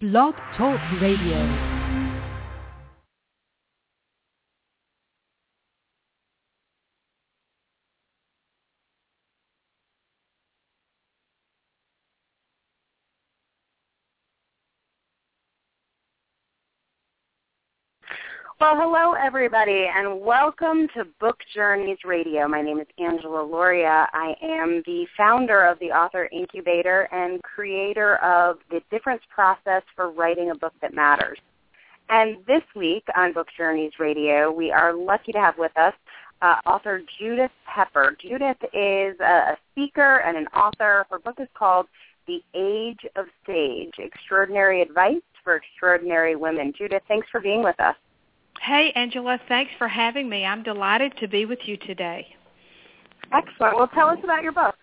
Blog Talk Radio. Well, hello everybody, and welcome to Book Journeys Radio. My name is Angela Lauria. I am the founder of the Author Incubator and creator of the Difference Process for Writing a Book That Matters. And this week on Book Journeys Radio, we are lucky to have with us uh, author Judith Pepper. Judith is a, a speaker and an author. Her book is called The Age of Sage, Extraordinary Advice for Extraordinary Women. Judith, thanks for being with us. Hey, Angela, thanks for having me. I'm delighted to be with you today. Excellent. Well, tell us about your book.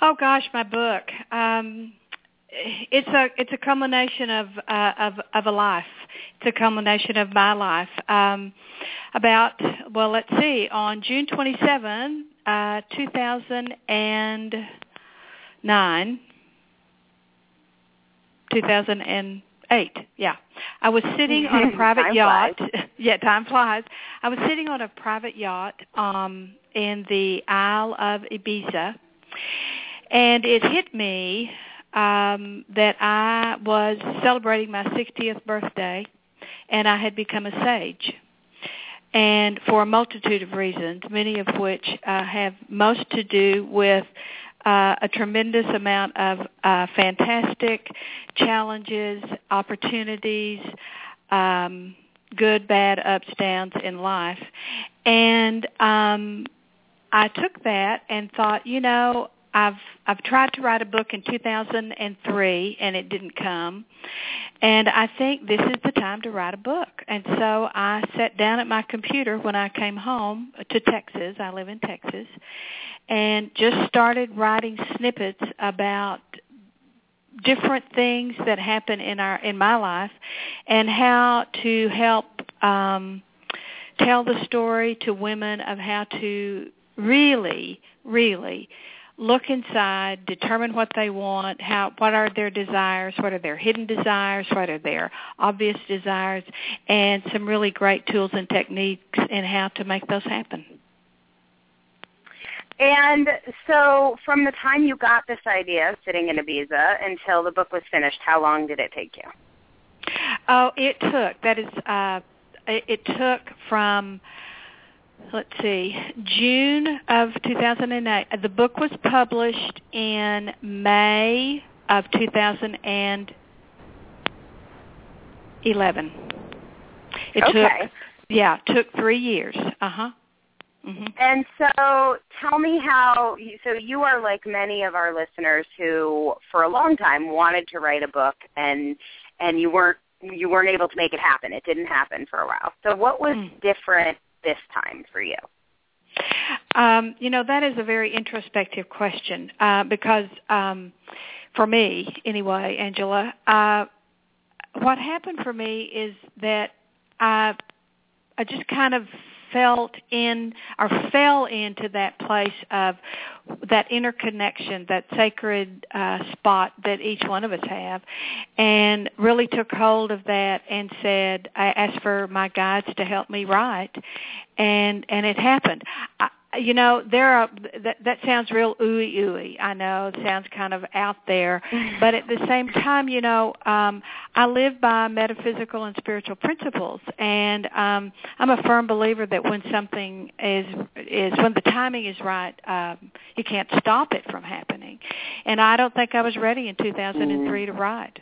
Oh gosh, my book. Um, it's a it's a culmination of uh, of of a life. It's a culmination of my life. Um, about well, let's see. On June 27, uh, 2009, 2008. Yeah, I was sitting on a private yacht. yeah, time flies. I was sitting on a private yacht um, in the Isle of Ibiza, and it hit me um, that I was celebrating my 60th birthday, and I had become a sage. And for a multitude of reasons, many of which uh, have most to do with uh, a tremendous amount of uh, fantastic challenges, opportunities, um, good, bad, ups, downs in life. And um, I took that and thought, you know, I've I've tried to write a book in 2003 and it didn't come. And I think this is the time to write a book. And so I sat down at my computer when I came home to Texas. I live in Texas. And just started writing snippets about different things that happen in our in my life and how to help um tell the story to women of how to really really look inside, determine what they want, how what are their desires, what are their hidden desires, what are their obvious desires, and some really great tools and techniques in how to make those happen. And so from the time you got this idea sitting in Ibiza until the book was finished, how long did it take you? Oh, it took. That is uh it, it took from let's see, June of 2008. The book was published in May of 2011. It okay. took yeah, it took 3 years. Uh-huh. Mm-hmm. And so tell me how so you are like many of our listeners who for a long time wanted to write a book and and you weren't you weren't able to make it happen. It didn't happen for a while. So what was Mm. different this time for you? Um, you know, that is a very introspective question uh, because um, for me, anyway, Angela, uh, what happened for me is that I, I just kind of felt in or fell into that place of that interconnection, that sacred uh, spot that each one of us have, and really took hold of that and said, I asked for my guides to help me write, and and it happened. I, you know, there are that that sounds real ooey ooey. I know it sounds kind of out there, but at the same time, you know, um, I live by metaphysical and spiritual principles, and um, I'm a firm believer that when something is is when the timing is right, um, you can't stop it from happening. And I don't think I was ready in 2003 to write.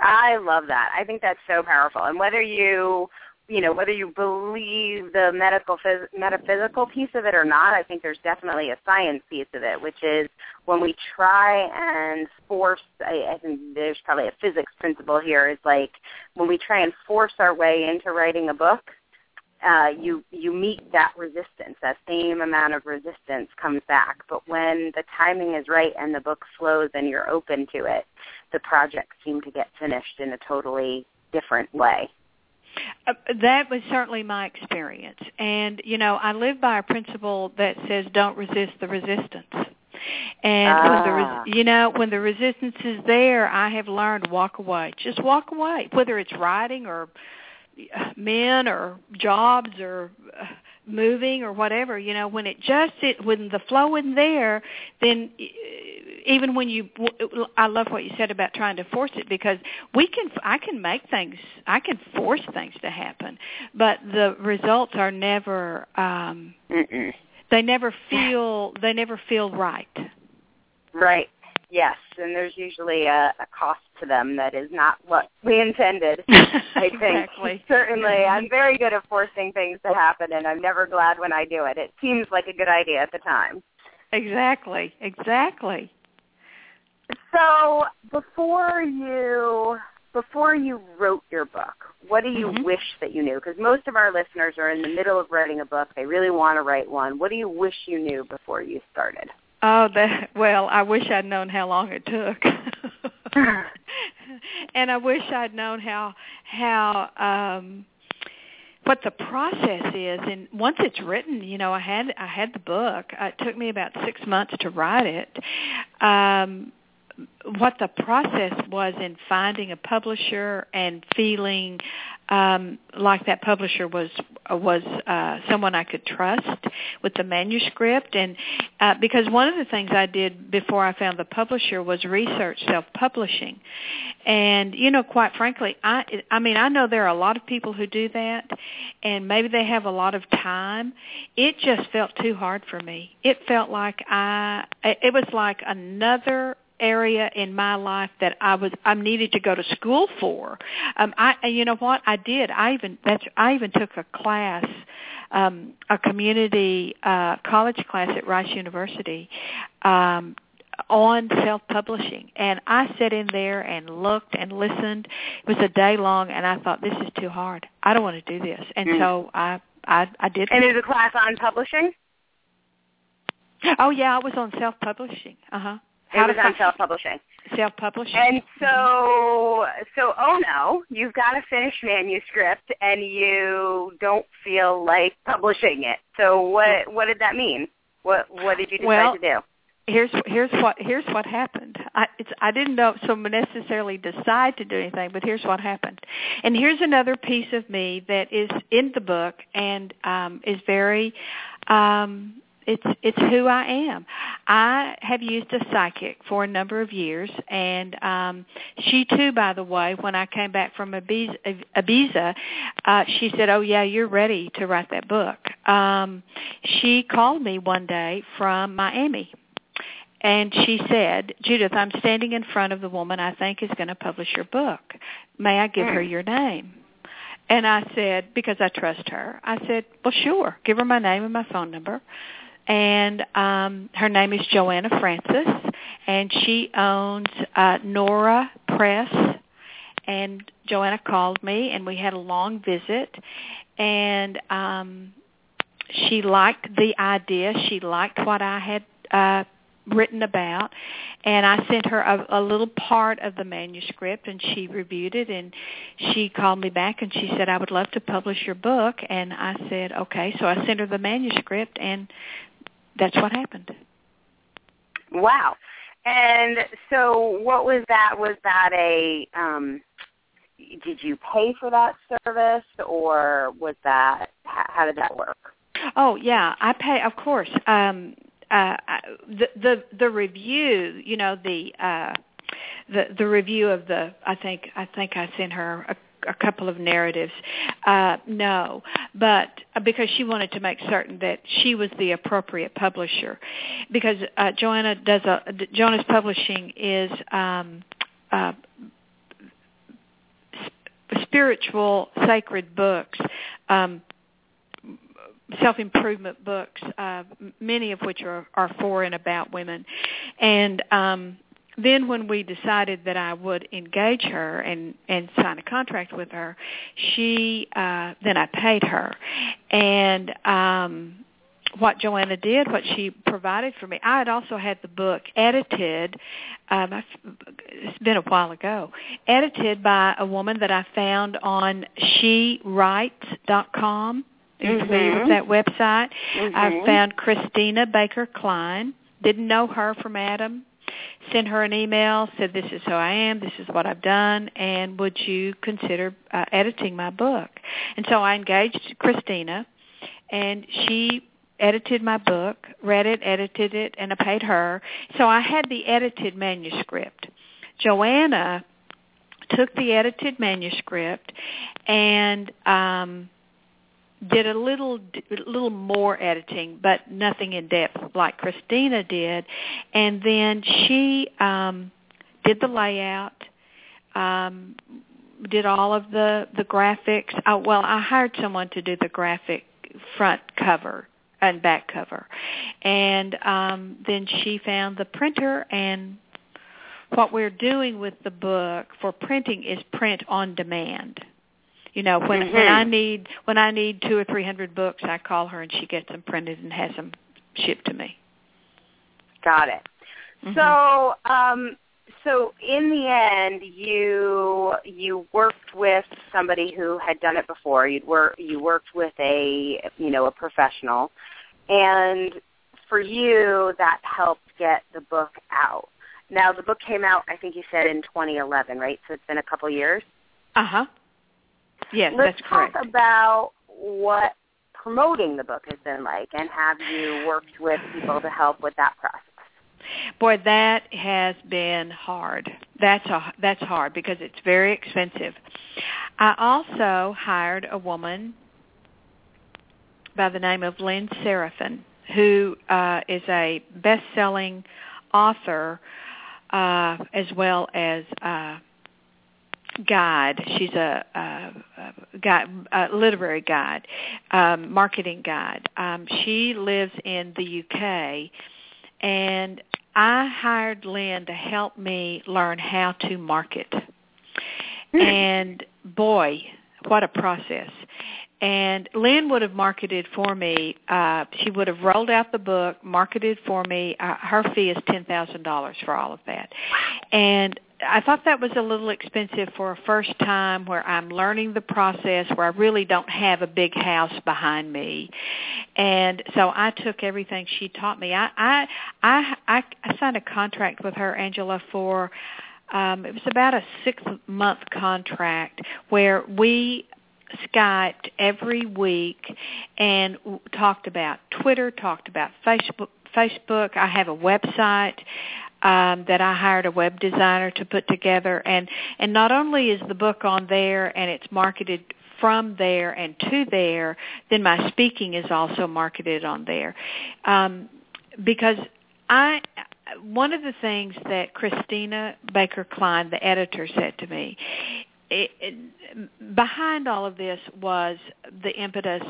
I love that. I think that's so powerful. And whether you you know whether you believe the medical phys- metaphysical piece of it or not, I think there's definitely a science piece of it, which is when we try and force. I, I think there's probably a physics principle here. Is like when we try and force our way into writing a book, uh, you you meet that resistance. That same amount of resistance comes back. But when the timing is right and the book flows and you're open to it, the projects seem to get finished in a totally different way. Uh, that was certainly my experience. And, you know, I live by a principle that says don't resist the resistance. And ah. when the res- you know when the resistance is there, I have learned walk away. Just walk away, whether it's writing or men or jobs or uh, moving or whatever you know when it just it when the flow isn't there then even when you i love what you said about trying to force it because we can i can make things i can force things to happen but the results are never um Mm-mm. they never feel they never feel right right yes and there's usually a, a cost to them that is not what we intended. I think exactly. certainly I'm very good at forcing things to happen, and I'm never glad when I do it. It seems like a good idea at the time. Exactly. Exactly. So before you before you wrote your book, what do you mm-hmm. wish that you knew? Because most of our listeners are in the middle of writing a book. They really want to write one. What do you wish you knew before you started? Oh, that well, I wish I'd known how long it took. and I wish I'd known how how um what the process is and once it's written you know i had i had the book it took me about six months to write it um what the process was in finding a publisher and feeling um, like that publisher was was uh, someone I could trust with the manuscript, and uh, because one of the things I did before I found the publisher was research self-publishing, and you know, quite frankly, I I mean I know there are a lot of people who do that, and maybe they have a lot of time. It just felt too hard for me. It felt like I it was like another area in my life that I was I needed to go to school for. Um I you know what I did. I even that's I even took a class um a community uh college class at Rice University um on self-publishing and I sat in there and looked and listened. It was a day long and I thought this is too hard. I don't want to do this. And mm. so I I I did And there's a class on publishing? Oh yeah, I was on self-publishing. Uh-huh. How it was on self-publishing. Self-publishing. And so, so oh no, you've got a finished manuscript, and you don't feel like publishing it. So what what did that mean? What what did you decide well, to do? Here's here's what here's what happened. I it's I didn't know so necessarily decide to do anything, but here's what happened. And here's another piece of me that is in the book and um is very um it's it's who I am. I have used a psychic for a number of years, and um, she too, by the way, when I came back from Ibiza, Ibiza uh, she said, "Oh yeah, you're ready to write that book." Um, she called me one day from Miami. And she said, Judith, I'm standing in front of the woman I think is going to publish your book. May I give her hmm. your name? And I said, because I trust her, I said, well, sure. Give her my name and my phone number and um, her name is Joanna Francis, and she owns uh, Nora Press. And Joanna called me, and we had a long visit, and um, she liked the idea. She liked what I had uh, written about, and I sent her a, a little part of the manuscript, and she reviewed it, and she called me back, and she said, "I would love to publish your book," and I said, "Okay." So I sent her the manuscript, and that's what happened. Wow. And so what was that? Was that a um did you pay for that service or was that how did that work? Oh, yeah, I pay of course. Um uh the the the review, you know, the uh the the review of the I think I think I sent her a couple of narratives. Uh, no, but uh, because she wanted to make certain that she was the appropriate publisher, because uh, Joanna does a Joanna's Publishing is um, uh, spiritual sacred books. Um, self-improvement books, uh, many of which are, are for and about women, and um, then when we decided that I would engage her and and sign a contract with her, she uh then I paid her. And um what Joanna did, what she provided for me. I had also had the book edited. Um, it's been a while ago. Edited by a woman that I found on SheWrites.com. Are you mm-hmm. familiar with that website? Mm-hmm. I found Christina Baker Kline didn't know her from Adam, sent her an email, said this is who I am, this is what I've done, and would you consider uh, editing my book? And so I engaged Christina, and she edited my book, read it, edited it, and I paid her. So I had the edited manuscript. Joanna took the edited manuscript and um did a little little more editing but nothing in depth like Christina did. And then she um did the layout um did all of the the graphics. Oh, well I hired someone to do the graphic front cover and back cover. And um then she found the printer and what we're doing with the book for printing is print on demand. You know, when mm-hmm. when I need when I need two or three hundred books, I call her and she gets them printed and has them shipped to me. Got it. Mm-hmm. So, um, so in the end, you you worked with somebody who had done it before. You'd work you worked with a you know a professional, and for you that helped get the book out. Now the book came out, I think you said in 2011, right? So it's been a couple years. Uh huh. Yes, Let's that's correct. talk about what promoting the book has been like, and have you worked with people to help with that process? Boy, that has been hard. That's a that's hard because it's very expensive. I also hired a woman by the name of Lynn Serafinn, who uh, is a best-selling author uh, as well as uh, guide. She's a, a, a, guide, a literary guide, um, marketing guide. Um, she lives in the UK, and I hired Lynn to help me learn how to market. And boy, what a process! And Lynn would have marketed for me. Uh, she would have rolled out the book, marketed for me. Uh, her fee is ten thousand dollars for all of that. And I thought that was a little expensive for a first time where I'm learning the process, where I really don't have a big house behind me. And so I took everything she taught me. I I I, I signed a contract with her, Angela, for um, it was about a six month contract where we Skyped every week and talked about Twitter, talked about Facebook. Facebook. I have a website um, that I hired a web designer to put together, and and not only is the book on there and it's marketed from there and to there, then my speaking is also marketed on there, um, because I one of the things that Christina Baker Kline, the editor, said to me it, it, behind all of this was the impetus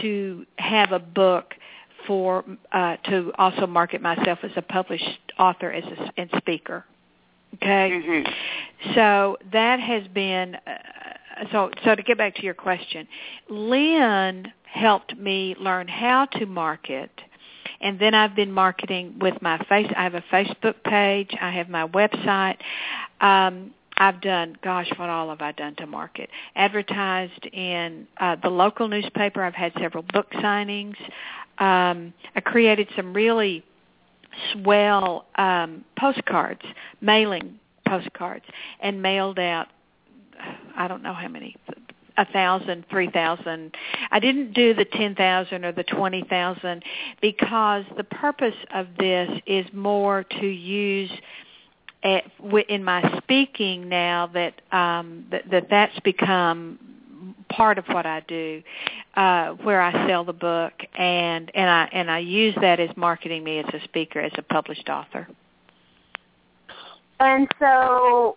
to have a book for uh, to also market myself as a published author as a, and speaker. Okay, mm-hmm. so that has been uh, so. So to get back to your question, Lynn helped me learn how to market and then I've been marketing with my face. I have a Facebook page. I have my website. Um, I've done, gosh, what all have I done to market? Advertised in uh, the local newspaper. I've had several book signings. Um, I created some really swell um, postcards, mailing postcards, and mailed out. I don't know how many, a thousand, three thousand. I didn't do the ten thousand or the twenty thousand because the purpose of this is more to use at, in my speaking now that um, that, that that's become part of what I do, uh, where I sell the book and and I and I use that as marketing me as a speaker, as a published author. And so,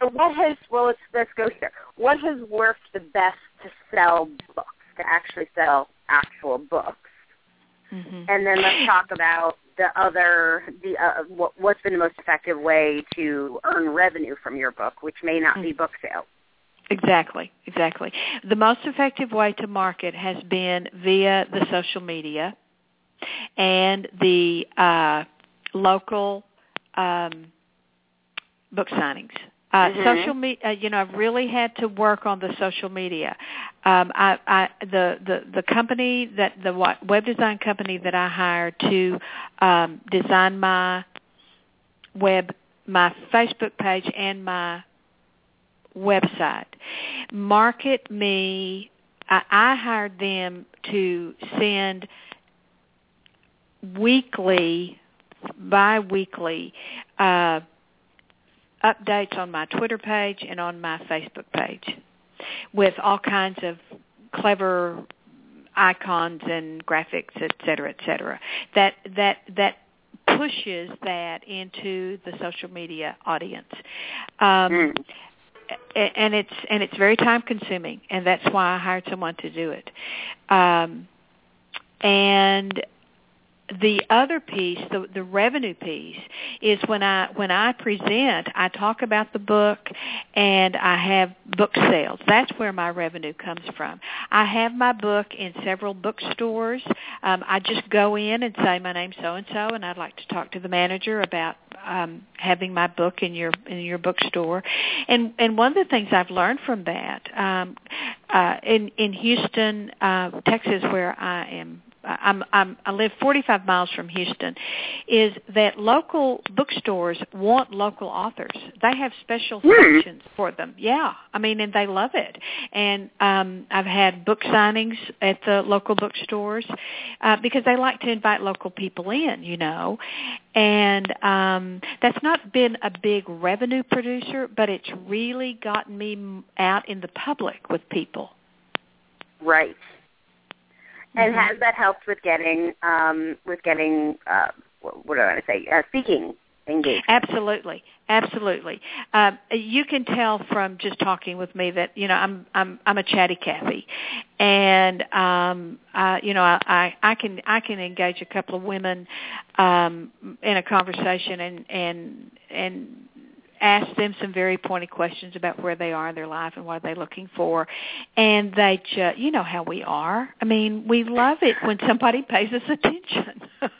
so what has well let's let's go here. What has worked the best to sell books to actually sell actual books? Mm-hmm. And then let's talk about the other the uh, what, what's been the most effective way to earn revenue from your book, which may not be book sales. Exactly, exactly. The most effective way to market has been via the social media and the uh, local um, book signings. Uh, mm-hmm. Social media, uh, you know, I've really had to work on the social media. Um, I, I, the the the company that the web design company that I hired to um, design my web, my Facebook page and my website, market me. I, I hired them to send weekly, bi-weekly. Uh, updates on my Twitter page and on my Facebook page with all kinds of clever icons and graphics, et cetera, et cetera. That that that pushes that into the social media audience. Um, mm. And it's and it's very time consuming, and that's why I hired someone to do it. Um, and the other piece, the, the revenue piece, is when I when I present, I talk about the book, and I have book sales. That's where my revenue comes from. I have my book in several bookstores. Um, I just go in and say my name's so and so, and I'd like to talk to the manager about um, having my book in your in your bookstore. And and one of the things I've learned from that um, uh, in in Houston, uh, Texas, where I am I'm, I'm, I live 45 miles from Houston, is that local bookstores want local authors. They have special hmm. sections for them. Yeah, I mean, and they love it. And um, I've had book signings at the local bookstores uh, because they like to invite local people in, you know. And um, that's not been a big revenue producer, but it's really gotten me out in the public with people. Right. And mm-hmm. has that helped with getting um, with getting uh, what do I want to say uh, speaking engaged? Absolutely, absolutely. Uh, you can tell from just talking with me that you know I'm I'm I'm a chatty Cathy, and um, uh, you know I, I I can I can engage a couple of women um, in a conversation and and and ask them some very pointed questions about where they are in their life and what are they looking for. And they just you know how we are. I mean we love it when somebody pays us attention.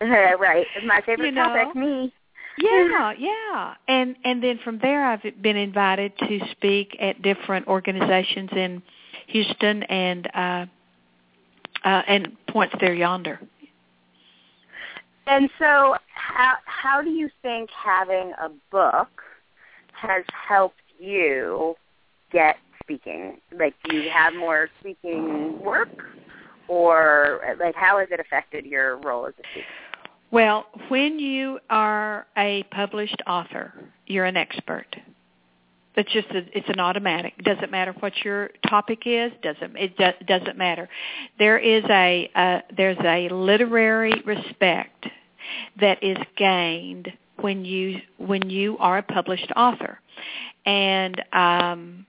Right. My favorite you know? topic me. Yeah yeah. And and then from there i've been invited to speak at different organizations in houston and uh uh and points there yonder and so, how how do you think having a book has helped you get speaking? Like, do you have more speaking work, or like how has it affected your role as a speaker? Well, when you are a published author, you're an expert. It's just a, it's an automatic. Doesn't matter what your topic is. Doesn't it do, doesn't matter. There is a uh, there's a literary respect that is gained when you when you are a published author, and um,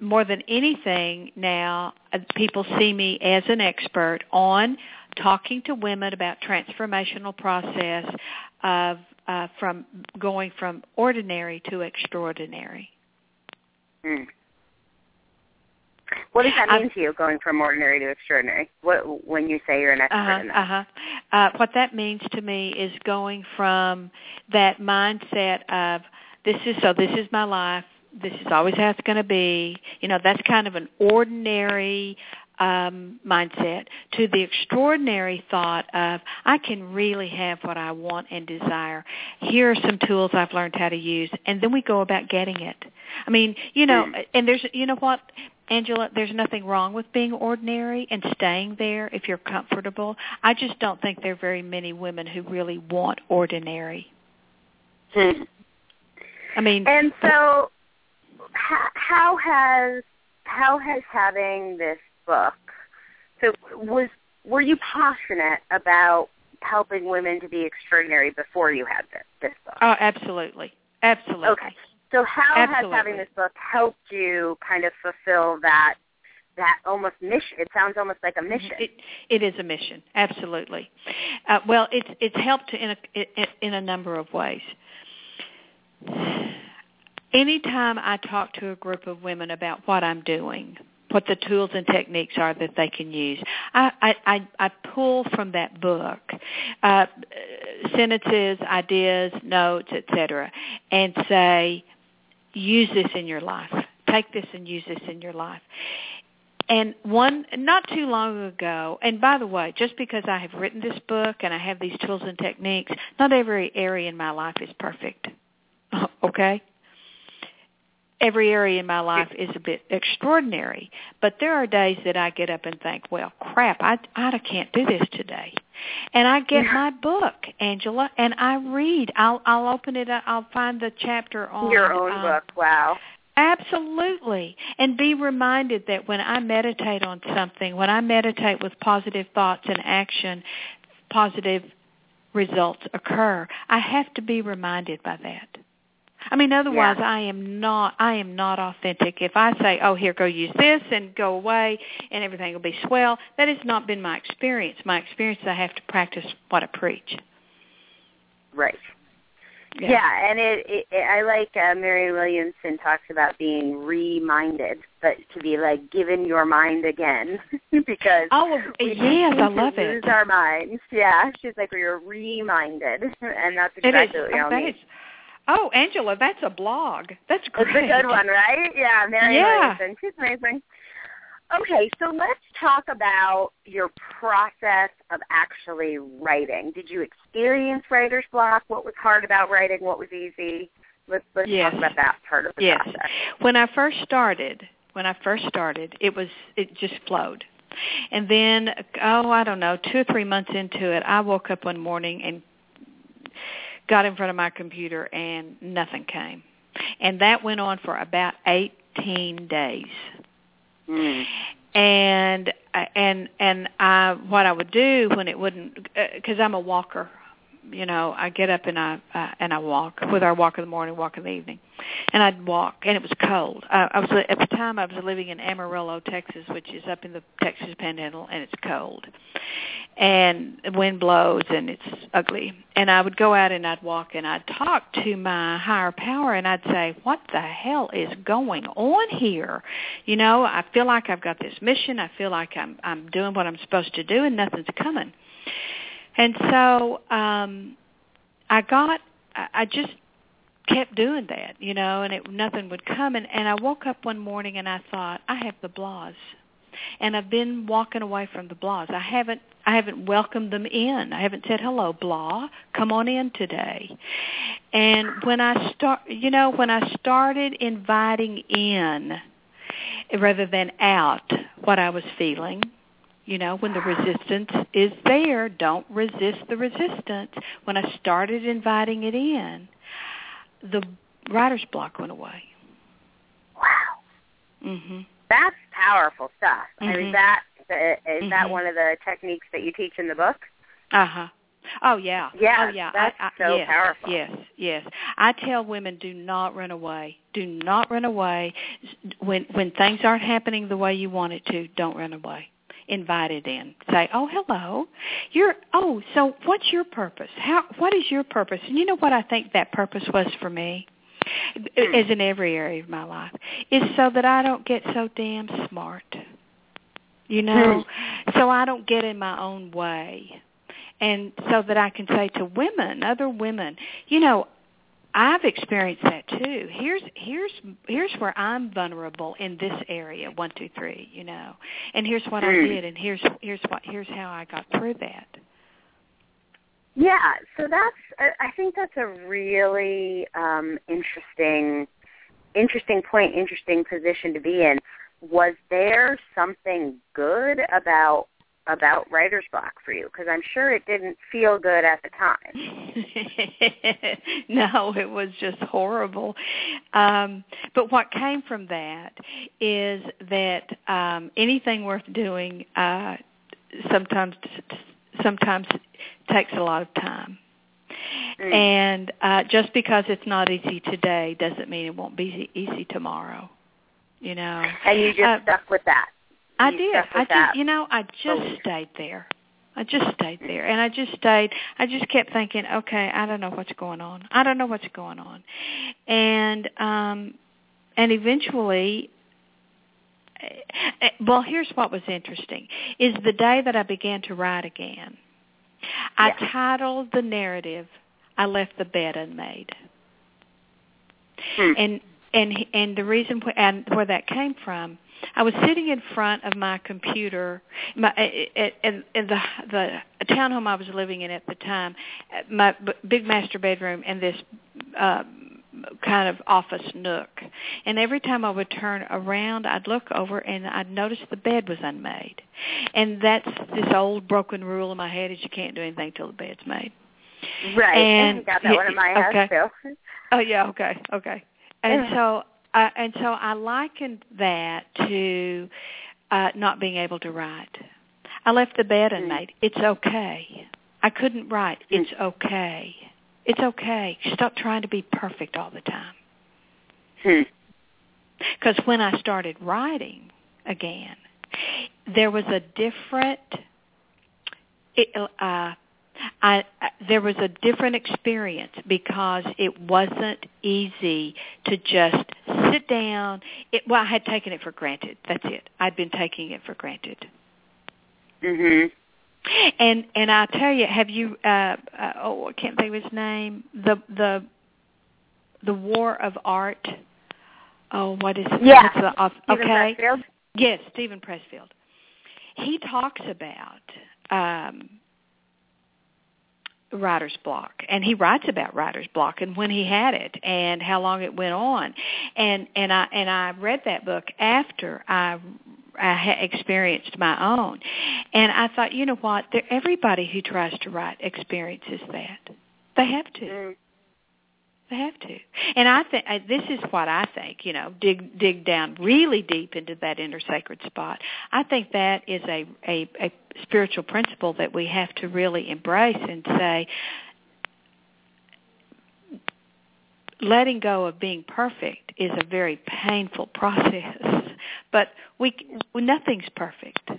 more than anything now, uh, people see me as an expert on talking to women about transformational process of uh, from going from ordinary to extraordinary. Mm. What does that mean um, to you, going from ordinary to extraordinary? What when you say you're an expert uh-huh, in that? Uh-huh. Uh, what that means to me is going from that mindset of this is so this is my life, this is always how it's going to be. You know, that's kind of an ordinary um, mindset to the extraordinary thought of I can really have what I want and desire. Here are some tools I've learned how to use, and then we go about getting it. I mean, you know, mm. and there's, you know what, Angela, there's nothing wrong with being ordinary and staying there if you're comfortable. I just don't think there are very many women who really want ordinary. Hmm. I mean, and so how, how has how has having this book. So was were you passionate about helping women to be extraordinary before you had this, this book? Oh, absolutely, absolutely. Okay. So how absolutely. has having this book helped you kind of fulfill that that almost mission? It sounds almost like a mission. It, it is a mission, absolutely. Uh, well, it's it's helped in a in a number of ways. Anytime I talk to a group of women about what I'm doing, what the tools and techniques are that they can use. I, I, I pull from that book uh, sentences, ideas, notes, etc., and say, use this in your life. Take this and use this in your life. And one not too long ago, and by the way, just because I have written this book and I have these tools and techniques, not every area in my life is perfect. Okay? Every area in my life is a bit extraordinary, but there are days that I get up and think, "Well, crap, I I can't do this today." And I get my book, Angela, and I read. I'll I'll open it up. I'll find the chapter on your own um, book. Wow. Absolutely. And be reminded that when I meditate on something, when I meditate with positive thoughts and action, positive results occur. I have to be reminded by that. I mean, otherwise, yeah. I am not. I am not authentic. If I say, "Oh, here, go use this," and go away, and everything will be swell, that has not been my experience. My experience is I have to practice what I preach. Right. Yeah, yeah and it, it, it I like uh, Mary Williamson talks about being reminded, but to be like given your mind again because oh yes, I love to it. Lose our minds. Yeah, she's like we are reminded, and that's exactly what we all need. Oh, Angela, that's a blog. That's great. It's a good one, right? Yeah, Mary Yeah. Williamson. She's amazing. Okay, so let's talk about your process of actually writing. Did you experience writer's block? What was hard about writing? What was easy? Let's let's Yes. talk about that part of the Yes. process. When I first started, when I first started, it was it just flowed. And then oh, I don't know, 2 or 3 months into it, I woke up one morning and got in front of my computer and nothing came. And that went on for about 18 days. Mm. and and and I what I would do when it wouldn't because I'm a walker, you know, I get up and I uh, and I walk with our walk in the morning, walk in the evening, and I'd walk, and it was cold. I, I was at the time I was living in Amarillo, Texas, which is up in the Texas Panhandle, and it's cold, and the wind blows and it's ugly. And I would go out and I'd walk and I'd talk to my higher power and I'd say, "What the hell is going on here?" You know, I feel like I've got this mission. I feel like I'm I'm doing what I'm supposed to do and nothing's coming. And so um I got I just kept doing that, you know, and it nothing would come and and I woke up one morning and I thought, I have the blahs. And I've been walking away from the blahs. I haven't I haven't welcomed them in. I haven't said hello, blah. Come on in today. And when I start, you know, when I started inviting in rather than out what I was feeling, you know, when the resistance is there, don't resist the resistance. When I started inviting it in, the writer's block went away. Wow, Mhm. that's powerful stuff. I mean, that is that Mhm. one of the techniques that you teach in the book? Uh-huh. Oh yeah. Yeah, Oh yeah. that's I, I, so yes, powerful. Yes, yes. I tell women do not run away. Do not run away. When when things aren't happening the way you want it to, don't run away. Invite it in. Say, "Oh, hello. You're oh, so what's your purpose? How what is your purpose?" And you know what I think that purpose was for me? Hmm. As in every area of my life, is so that I don't get so damn smart. You know, hmm. so I don't get in my own way and so that I can say to women, other women, you know, I've experienced that too. Here's here's here's where I'm vulnerable in this area, one, two, three, you know. And here's what I Mm. did and here's here's what here's how I got through that. Yeah, so that's I- I think that's a really um interesting interesting point, interesting position to be in. Was there something good about about writer's block for you? Because I'm sure it didn't feel good at the time. no, it was just horrible. Um, but what came from that is that um, anything worth doing uh, sometimes sometimes takes a lot of time. Mm. And uh, just because it's not easy today doesn't mean it won't be easy tomorrow. You know. And you just Uh, stuck with that. I did. I just, that you know, I just stayed there. I just stayed there, and I just stayed. I just kept thinking, okay, I don't know what's going on. I don't know what's going on, and um, and eventually, eh, eh, well, here's what was interesting: is the day that I began to write again. I Yeah. titled the narrative, "I left the bed unmade," Hmm. and and and the reason wh- and where that came from I was sitting in front of my computer, my in, in the the townhome I was living in at the time, my big master bedroom and this uh, kind of office nook. And every time I would turn around, I'd look over and I'd notice the bed was unmade. And that's this old broken rule in my head is you can't do anything till the bed's made. Right. And got that one in my okay. house too. Oh yeah, okay, okay. And so uh, and so I likened that to uh, not being able to write. I left the bed and made, It's okay. I couldn't write. It's okay. It's okay. Stop trying to be perfect all the time. Hmm. Because when I started writing again, there was a different. It, uh, I, there was a different experience because it wasn't easy to just sit down. It, well, I had taken it for granted. That's it. I'd been taking it for granted. Mhm. And and I tell you, have you? Uh, uh, oh, I can't think of his name. The the the War of Art. Oh, what is it? Yeah. The, Steven okay. Pressfield? Yes, Steven Pressfield. He talks about um, writer's block, and he writes about writer's block and when he had it and how long it went on. And and I and I read that book after I I experienced my own, and I thought, you know what? There, everybody who tries to write experiences that. They have to. Mm-hmm. They have to. And I think I, this is what I think. You know, dig dig down really deep into that inner sacred spot. I think that is a a, a spiritual principle that we have to really embrace and say. Letting go of being perfect is a very painful process, but we nothing's perfect.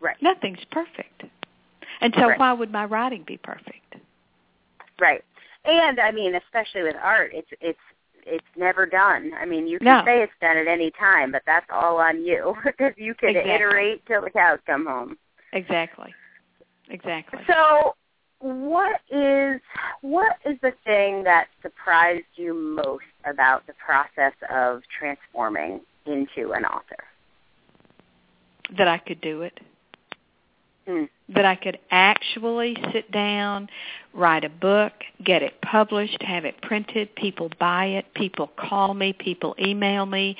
Right. Nothing's perfect, and so Right. why would my writing be perfect? Right. And I mean, especially with art, it's it's it's never done. I mean, you can No. say it's done at any time, but that's all on you because you can Exactly. iterate till the cows come home. Exactly. Exactly. So, what is what is the thing that surprised you most about the process of transforming into an author? that I could do it. That I could actually sit down, write a book, get it published, have it printed, people buy it, people call me, people email me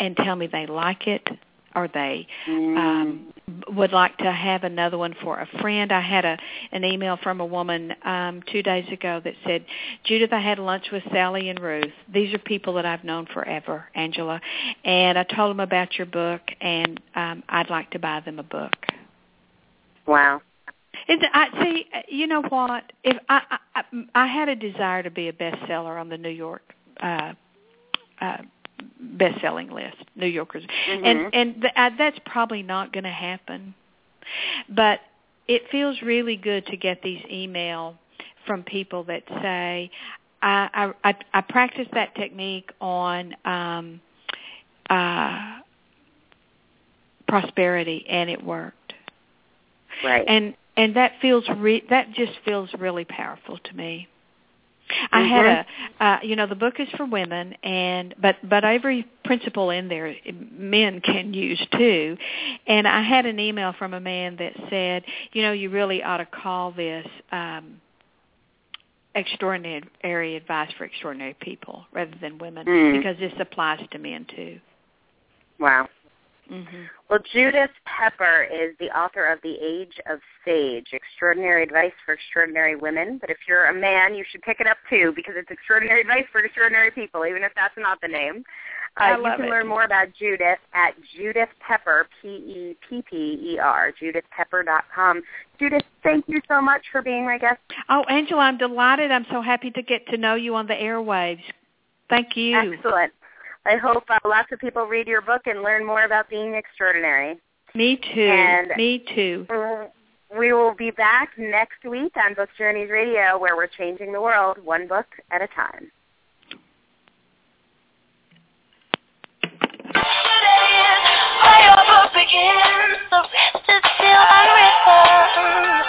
and tell me they like it or they um would like to have another one for a friend. I had a an email from a woman um 2 days ago that said, "Judith, I had lunch with Sally and Ruth. These are people that I've known forever, Angela, and I told them about your book and um I'd like to buy them a book." Wow. It, I see. You know what? If I, I I had a desire to be a bestseller on the New York uh, uh, best-selling list, New Yorkers, Mhm. and and th- uh, that's probably not going to happen. But it feels really good to get these email from people that say, I I I, I practiced that technique on um, uh, prosperity and it worked Right. and and that feels re- that just feels really powerful to me. I had Mhm. a uh you know the book is for women and but but every principle in there men can use too. And I had an email from a man that said, you know, you really ought to call this um extraordinary advice for extraordinary people rather than women Mm. because this applies to men too. wow. Mhm. Well, Judith Pepper is the author of The Age of Sage, Extraordinary Advice for Extraordinary Women. But if you're a man, you should pick it up too because it's extraordinary advice for extraordinary people, even if that's not the name. Uh, I you can it. learn more about Judith at Judith Pepper, P-E-P-P-E-R, judithpepper.com. Judith, thank you so much for being my guest. Oh, Angela, I'm delighted. I'm so happy to get to know you on the airwaves. Thank you. Excellent. I hope uh, lots of people read your book and learn more about being extraordinary. Me too. And- Me too. Uh, We will be back next week on Book Journeys Radio, where we're changing the world one book at a time. Where your book begins. The rest is still unwritten.